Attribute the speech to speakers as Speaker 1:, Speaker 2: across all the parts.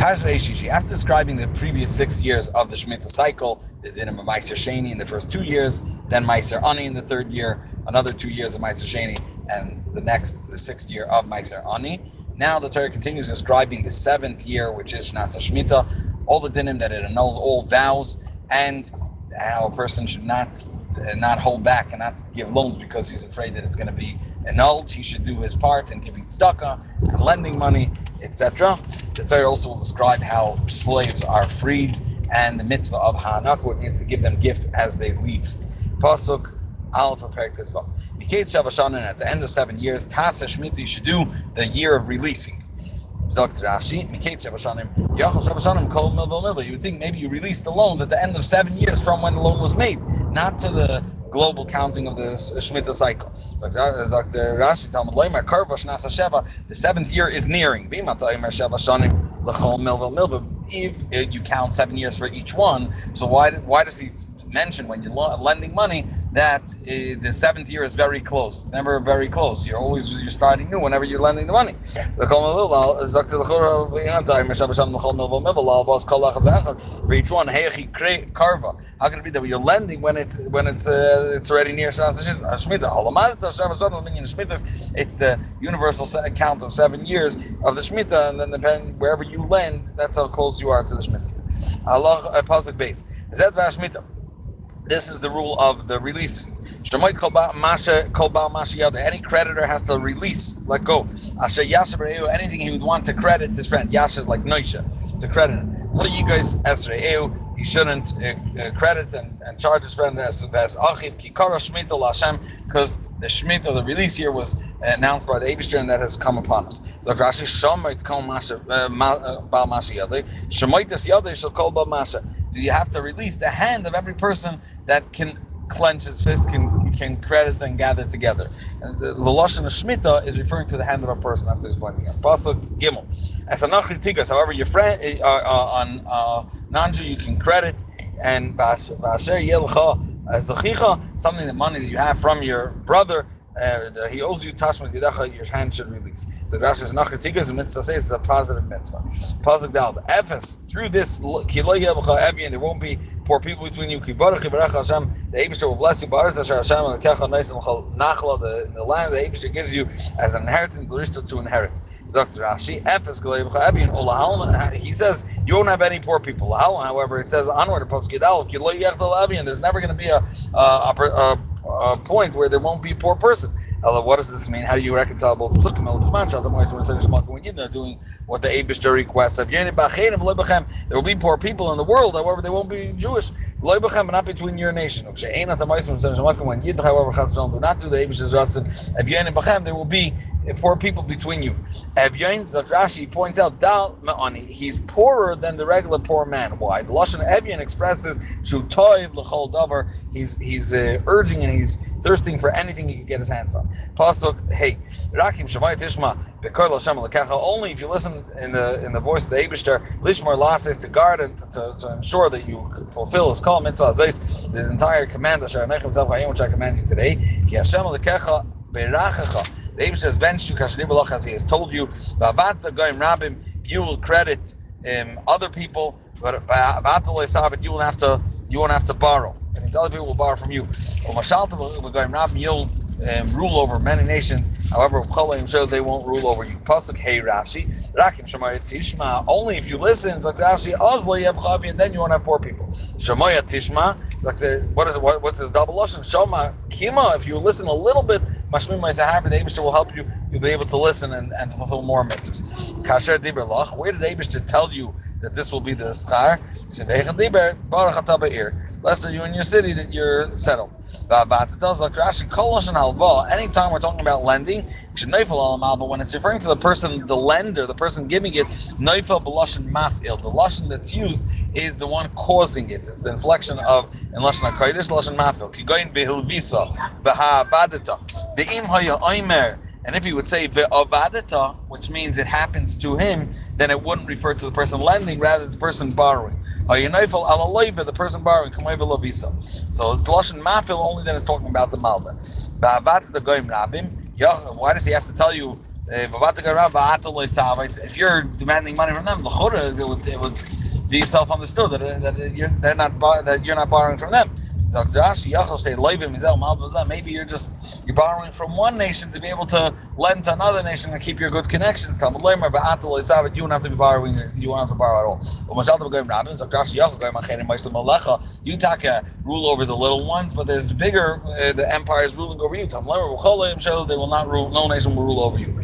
Speaker 1: After describing the previous six years of the Shemitah cycle, the dinim of Meiser Sheni in the first two years, then Meiser Ani in the third year, another two years of Meiser Sheni, and the next, the sixth year of Meiser Ani. Now the Torah continues describing the seventh year, which is Shnasa Shemitah, all the dinim that it annuls all vows, and how a person should not uh, not hold back and not give loans because he's afraid that it's going to be annulled. He should do his part in giving tzedakah and lending money, etc. The Torah also will describe how slaves are freed and the mitzvah of Ha'anaka, which means to give them gifts as they leave. Pasuk Aleph prepared this book. At the end of seven years, Tasa Shemitah, you should do the year of releasing. Zakt Rashi, You would think maybe you released the loans at the end of seven years from when the loan was made, not to the global counting of the uh, Shemitah cycle. Uh, sheva, the seventh year is nearing. If uh, you count seven years for each one, so why, why does he mention when you're lending money that uh, the seventh year is very close. It's never very close. You're always you're starting new whenever you're lending the money. For each one. How can it be that you're lending when it's when it's uh, it's already near Shemitah? It's the universal count of seven years of the Shemitah, and then depend wherever you lend, that's how close you are to the Shemitah. Allah pasuk base. Zed Shemitah. This is the rule of the release. Any creditor has to release, let go. Anything he would want to credit his friend. Yasha is like Noisha, to credit him. He shouldn't uh, uh, credit and, and charge his friend as as achiv kikara shmita because the shmita, the release here was announced by the Abishter and that has come upon us. So Rashi Shomait kol masha uh, bal masha yadei Shomaitis yadei shall call bal masha. Do you have to release the hand of every person that can clench his fist, can can credit and gather together. And the, the of shmita is referring to the hand of a person. After he's pointing out. Pasuk gimel. As a nachritigas, however, your friend uh, uh, on uh, nanju you can credit and something the money that you have from your brother uh, he owes you tashmat yidacha, your hand should release. So Rashi says nachar tikas mitzvah says it's a positive mitzvah. Positive dal. Ephes through this kiloy yevcha evian there won't be poor people between you. Kibarach yivarach Hashem the Eibushter will bless you. Baris Hashem Hashem lekecha neisim nachla the the land the Eibushter gives you as an inheritance l'rishta to inherit. Zok Rashi Ephes kiloy yevcha evian olahalon he says you won't have any poor people. However, it says onward Pasuk Yidal kiloy yechtal evian there's never going to be a, a, a, a uh, point where there won't be a poor person. What does this mean? How do you reconcile both the Sukkim and when you're doing what the Abishter requests? There will be poor people in the world, however, they won't be Jewish. But not between your nation. When Yid, however, do not do the Abishter's Ratzin, there will be poor people between you. Evyain, Rashi points out, Dal he's poorer than the regular poor man. Why? The Lashon Evyan expresses Shutoiv l'chol davar. He's he's uh, urging and he's thirsting for anything he could get his hands on. Pasuk, hey, Rakim Shamay Tishma Bekor Lashem Lekacha. Only if you listen in the in the voice of the Abishter, Lishmar Lasis to guard and to, to ensure that you fulfill his call mitzvah Zais, this entire command which I command you today. Ki Hashem Lekacha Berachacha. The Abishter says, Ben Shukashni as he has told you, Vavata Goim Rabim, you will credit um, other people, but you will have to you won't have to borrow. And other people will borrow from you. Um, rule over many nations. However, so they won't rule over you. Pasuk Hey Rashi, Rakim Shemaya Tishma. Only if you listen, like Rashi Ozlo and then you won't have poor people. Shemaya Tishma. What is it? What, what's this double lashon? Shema Kima. If you listen a little bit, Mashmim Ma'asahavi, the Abishter will help you. You'll be able to listen and, and fulfill more mitzvahs. Kasher Diber Lach. Where did the Abishter tell you that this will be the schar? Shevechan Diber Baruch Atabeir. Lest you in your city that you're settled. Anytime we're talking about lending, when it's referring to the person, the lender, the person giving it, neifel b'lashon mafil. The lashon that's used is the one causing it. It's the inflection of in lashon hakodesh, lashon mafil. Kigoyin behilvisa v'ha'avadita ve'im haya oimer. And if he would say ve'avadita, which means it happens to him, then it wouldn't refer to the person lending, rather the person borrowing. The person borrowing, so the lashon mafil only then is talking about the malva. Why does he have to tell you If you're demanding money from them, it would, it would be self-understood that, that you're they're not that you're not borrowing from them. Maybe you're just you're borrowing from one nation to be able to lend to another nation and keep your good connections. You don't have to be borrowing. You won't have to borrow at all. You take a rule over the little ones, but there's bigger. Uh, the empire is ruling over you. They will not rule. No nation will rule over you.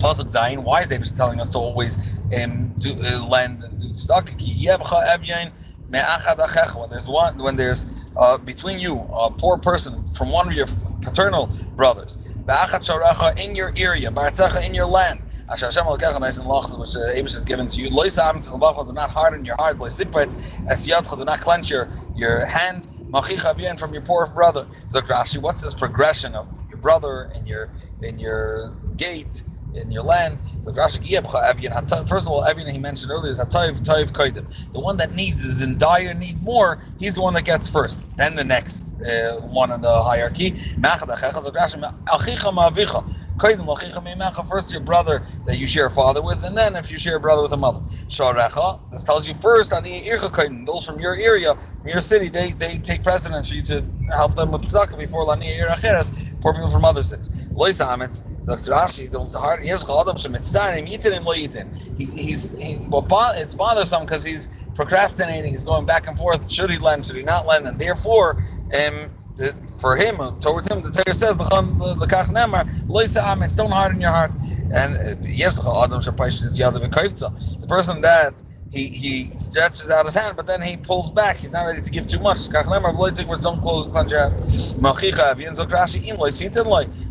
Speaker 1: Pasuk Zayin. Why is they telling us to always um, do, uh, lend and do stock? When there's one, when there's uh, between you a poor person from one of your paternal brothers, in your area, in your land. Which uh, Abish has given to you. Do not harden your heart. Do not clench your, your hand from your poor brother. So Rashi, what's this progression of your brother and your in your gate in your land. First of all, Evian he mentioned earlier is Hatayiv Tayiv Kaidim. The one that needs is in dire need more. He's the one that gets first. Then the next uh, one in the hierarchy. First, your brother that you share a father with, and then if you share a brother with a mother. This tells you first, those from your area, from your city, they, they take precedence for you to help them with tzedakah before poor people from other cities. Lois Hametz, sagt Rashi, the hard, here's Chadam Shemitzdanim, Yitin Lo Yitin. He's, he's, it's bothersome because he's procrastinating, he's going back and forth. Should he lend, should he not lend? And therefore, um, the, for him, towards him, the Torah says, the Kach Nemar, Lois Hametz, don't harden your heart. And yes, Adam Shapaish is It's a person that he he stretches out his hand, but then he pulls back. He's not ready to give too much.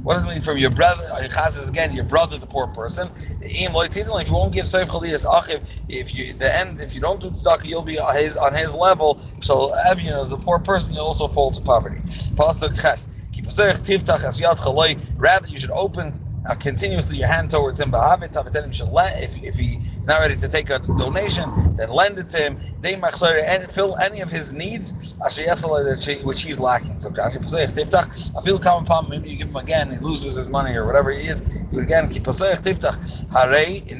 Speaker 1: What does it mean from your brother? Chazes again, your brother, the poor person. If you won't give if you the end, if you don't do tzedakah, you'll be on his on his level. So you know, the poor person, you'll also fall to poverty. Rather, you should open uh, continuously your hand towards him. If, if he's not ready to take a donation, then lend it to him. And fill any of his needs, which he's lacking. So I feel common palm. Maybe you give him again, he loses his money or whatever he is. You again keep in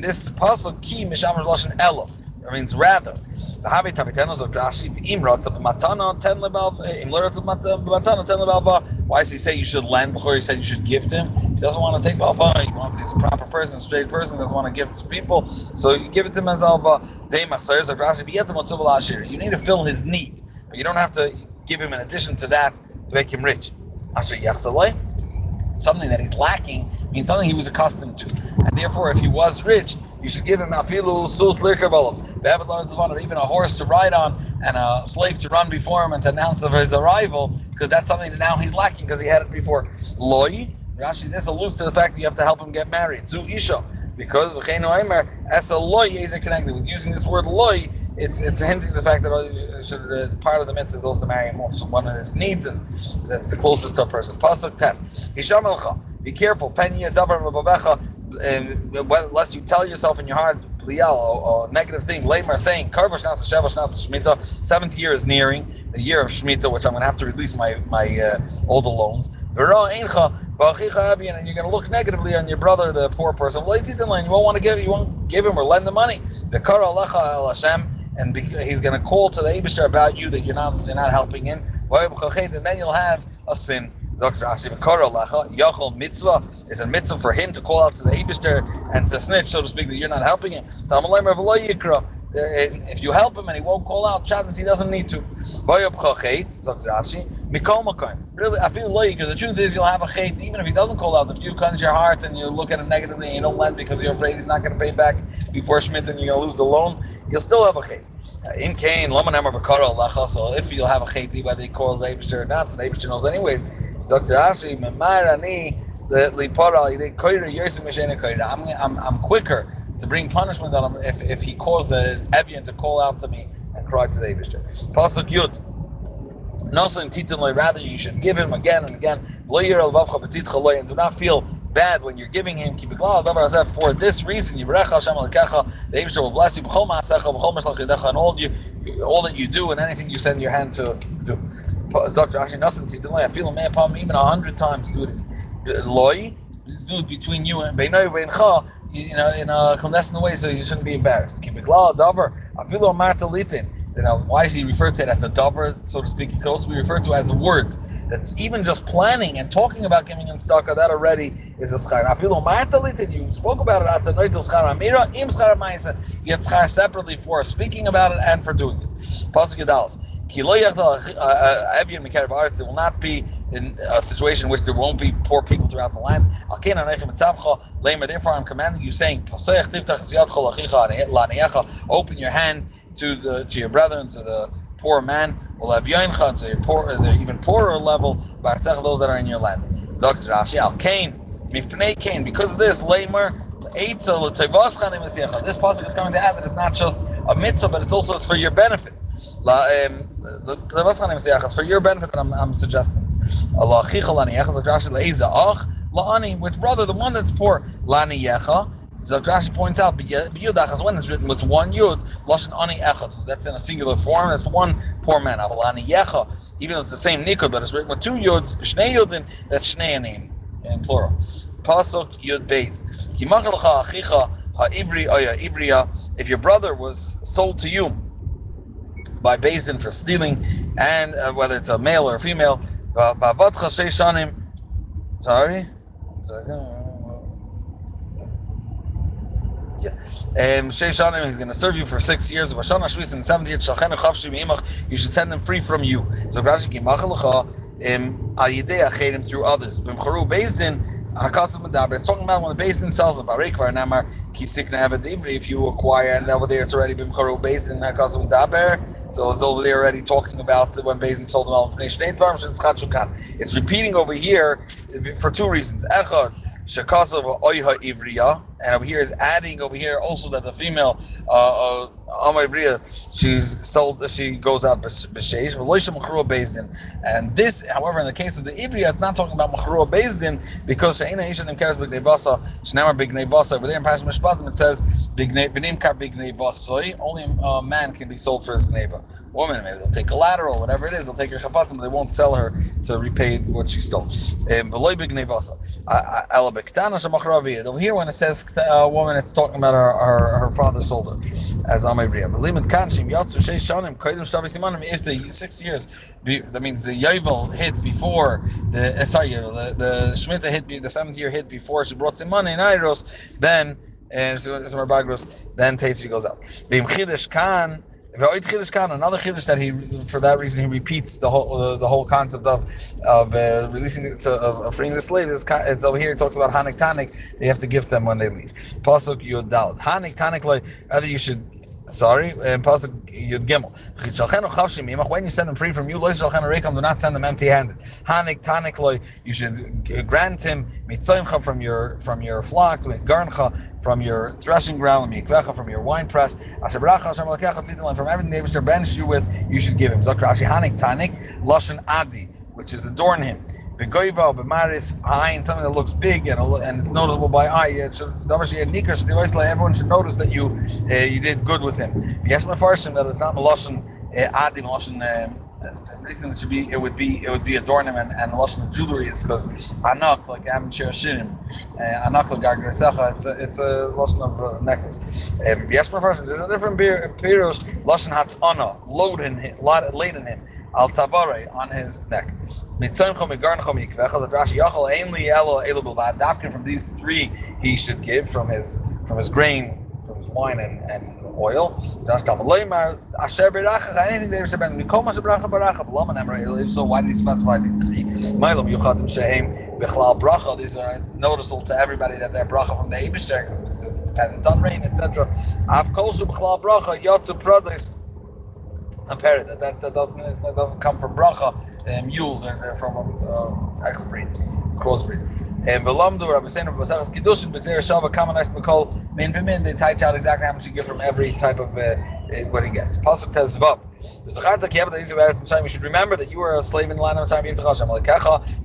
Speaker 1: this pasuk ki mishamar lashon elo. That means rather. The habit habitenos of Rashi, im rotzav matana ten lebal, eh, im rotzav matana ten. Why does he say you should lend before he said you should gift him? He doesn't want to take alva. He wants he's a proper person, straight person, doesn't want to gift to people. So you give it to him as alva. You need to fill his need, but you don't have to give him an addition to that to make him rich. Something that he's lacking means something he was accustomed to, and therefore, if he was rich, you should give him afilu sus even a horse to ride on and a slave to run before him and to announce of his arrival, because that's something that now he's lacking because he had it before. Loi, Rashi, this alludes to the fact that you have to help him get married. Zu isha, because as a loy is connected with using this word loy. It's it's hinting the fact that should, uh, part of the mitzvah is also to marry him off one of his needs, and that's the closest to a person. Pasuk test. Hisham Be careful. Penya davar lest you tell yourself in your heart, a negative thing. Lamer saying, seventh year is nearing, the year of Shemitah, which I'm going to have to release my my uh, all the loans. And you're going to look negatively on your brother, the poor person. You won't want to give, you won't give him or lend the money. The kara al Hashem, and he's going to call to the Abishter about you that you're not, you're not helping him. And then you'll have a sin. Mitzvah is a mitzvah for him to call out to the Ebister and to snitch, so to speak, that you're not helping him. If you help him and he won't call out, Shabbos he doesn't need to. Really, I feel like the truth is you'll have a chait even if he doesn't call out. If you cleanse your heart and you look at him negatively and you don't lend because you're afraid he's not going to pay back before shmita and you're going to lose the loan, you'll still have a chait. Uh, in Cain, so if you'll have a chait, whether he calls the Ebister or not, the Ebister knows anyways. Rashi, "Memar ani I'm I'm I'm quicker to bring punishment on him if, if he caused the Evian to call out to me and cry to the Abishter. Pasuk Yud. Nosan titan rather you should give him again and again. And do not feel bad when you're giving him. For this reason, the Abishter will bless you and all you all that you do and anything you send your hand to do. Dr. Ashi Nasan I feel a man upon me even a hundred times it. Loy, do it between you and Beinoi Beincha, you know, in uh, a clandestine way, so you shouldn't be embarrassed. Keep it davar. Afilo martalitin. You know, why is he referred to it as a davar, so to speak? It could also be referred to as a word. That even just planning and talking about giving in tzedakah, that already is a schar. Afilo martalitin. You spoke about it at the noitel schar amira im schar ma'isa. You get schar separately for speaking about it and for doing it. Pasuk. They uh, uh, will not be in a situation in which there won't be poor people throughout the land. Therefore, I'm commanding you, saying, Open your hand to the to your brethren, to the poor man, will have poor, uh, the even poorer level, those that are in your land. Because of this, this pasuk is coming to add that it's not just a mitzvah, but it's also for your benefit. For your benefit I'm, I'm suggesting this. Which brother, the one that's poor, lani yecha. Zakrashi points out, b'yudachas when it's written with one yud, lashon ani echad. That's in a singular form. That's one poor man. Avalani yecha, even though it's the same nikud, but it's written with two yuds, shnei yudin. That's shnei name in plural. Pasuk yud beis. Kimachalacha achicha ha'ivri oya ivriya. If your brother was sold to you by Din for stealing, and uh, whether it's a male or a female. Sorry. Yeah. Um, Shanim, he's going to serve you for six years. Bashana Shvis in seventh year, you should send them free from you. So Rashi Kimachalacha, um, Ayidei through others. Bimcharu Din. It's talking about when the basin sells a barikvar namar kisikna evadivri. If you acquire and over there it's already been charu basin hakasum daber, so it's over there already talking about when basin sold an al It's repeating over here for two reasons. Echad Shakasav Oiha Ivriya, and over here is adding over here also that the female uh, uh she's sold, she goes out b'sheish, v'loisha mechrua bezdin, and this, however, in the case of the Ivriya, it's not talking about mechrua bezdin because she'ena ishanim kares b'gnei shnamar b'gnei vasa. Over there in Parashat Mishpatim it says b'nim kar b'gnei vasoi, only a man can be sold for his gneva woman. Maybe they'll take collateral, whatever it is. They'll take her chafatzim, but they won't sell her to repay what she stole. Um, Over here, when it says a uh, woman, it's talking about her, her, her father sold her as Amavriya. If the six years, that means the Yovel hit before the uh, sorry, the, the Shemitah hit the seventh year hit before she brought some money in Iros, then and so, then Tatsi goes out. The Kan Another chiddush that he, for that reason, he repeats the whole uh, the whole concept of of uh, releasing to, of, of, freeing the slaves. It's, it's, over here. It talks about hanik tanik. They have to give them when they leave. Pasuk yud dal hanik tanik like either you should Sorry, and pasuk Yud Gimel. When you send them free from you, do not send them empty-handed. Hanik tanik loy, you should grant him mitzoimcha from your from your flock, garncha from your threshing ground, mikvecha from your wine press. From everything they wish to bench you with, you should give him. Zakrashi hanik tanik lashon adi, which is adorn him. Begoiva, bemaris, ayin, something that looks big and and it's noticeable by eye. It should, everyone should notice that you uh, you did good with him. Yes, my first that it's not meloshin uh, adim meloshin. Um, the reason it should be it would be it would be adornment and, and of jewelry is because anak like amateur shirim, uh, anak like gargaresecha. It's a it's a lashon of uh, necklace. Um, yes, my first there's a different pirush lashon hatana load in him, laid in him al tzavare on his neck. From these three, he should give from his from his grain, from his wine and, and oil. So, why did he specify these three? These are noticeable to everybody that they're bracha from the Eibishter, it's dependent on rain, etc. compare That, doesn't that doesn't come from bracha. Uh, mules are they're from uh, X breed, crossbreed. And Belamdu Rabbi Seinu Basachas Kiddushin B'Tzer Shava Kamanais B'Kol Min B'Min. They teach out exactly how much you get from every type of uh, uh what he gets. Pasuk Tez Vav. You have that is where we said we should remember that you were a slave in the land of time. The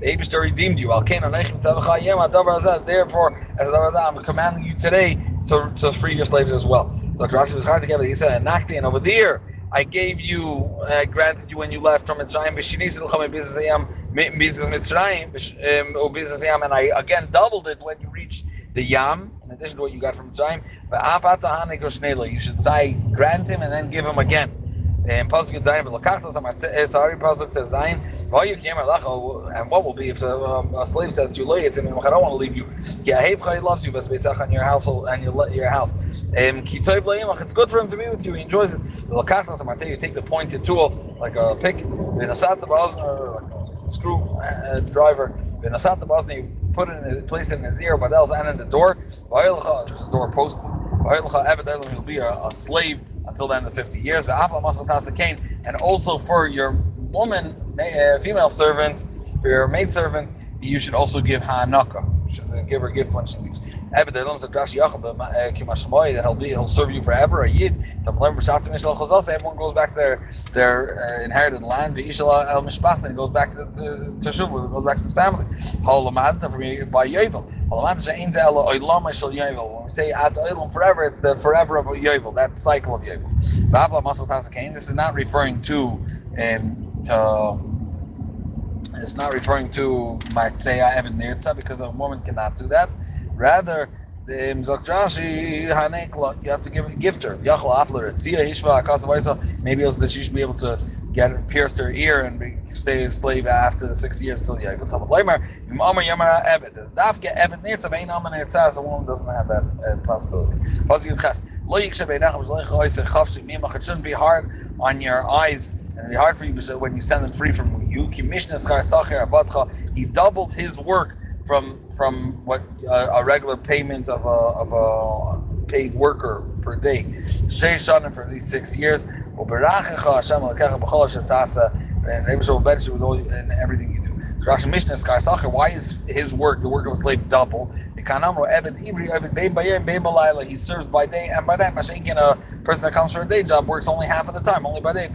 Speaker 1: Abishter redeemed you. I came on Eichim Tzavecha. Therefore, as I'm commanding you today to, to free your slaves as well. So Rashi was hard together. He said, "Nakti," and over there I gave you, I granted you when you left from Mitzrayim, b'shinisi l'chem business yam, business Mitzrayim, um, yam, and I again doubled it when you reached the yam, in addition to what you got from Mitzrayim. But you should say grant him and then give him again. And pasuk zayin v'lakachtas sorry pasuk zayin v'ayu kimer lacha and what will be if a, um, a slave says to you lo yitzim I don't want to leave you. Ki ahev loves you but beisach on your household and your your house. Um ki toiv it's good for him to be with you he enjoys it. V'lakachtas amatzeh you take the pointed tool like a pick v'nasat the like a screw uh, driver v'nasat the you put it in place it in his ear but else and in the door v'ayilcha just a door post v'ayilcha evidently he'll be a, a slave until the end of 50 years. And also for your woman, uh, female servant, for your maid servant, you should also give ha'anaka. Give her a gift when she leaves. That he'll be he'll serve you forever. A yid. Everyone goes back to their their uh, inherited land. The Ishla el Mishpach, and goes back to to, Shuv, goes back to his family. By Yovel. When we say at Oilam forever, it's the forever of Yovel, that cycle of Yovel. This is not referring to um, to it's not referring to Maitseya Evan Nirtza because a woman cannot do that. Rather, the Mzok you have to give a gift her. Yachal Afler, Tzia Hishva, Akasa maybe also that she should be able to get pierced her ear and be, stay a slave after the six years till Yaakov Tamat Leimer. Imamar Yamara Ebed. Dafke Ebed Nirtza, Vein Aman Nirtza, a woman doesn't have that uh, possibility. It shouldn't be hard on your eyes and it'd be hard for you when you send them free from you. He doubled his work from from what uh, a regular payment of a of a paid worker per day. Shei for these six years. And Abraham will benefit with all and everything you do. Rashi Mishnah Sacher, why is his work, the work of a slave, double? He serves by day and by night. A person that comes for a day job works only half of the time, only by day.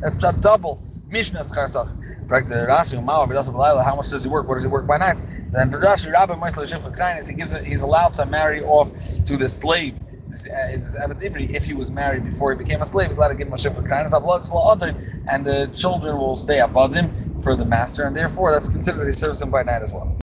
Speaker 1: That's double. Mishnah Sacher. How much does he work? What does he work by night? Then for Rashi, Rabbi he gives it, he's allowed to marry off to the slave if he was married before he became a slave, he's allowed to give him a shifra and the children will stay avadim for the master, and therefore that's considered he serves him by night as well.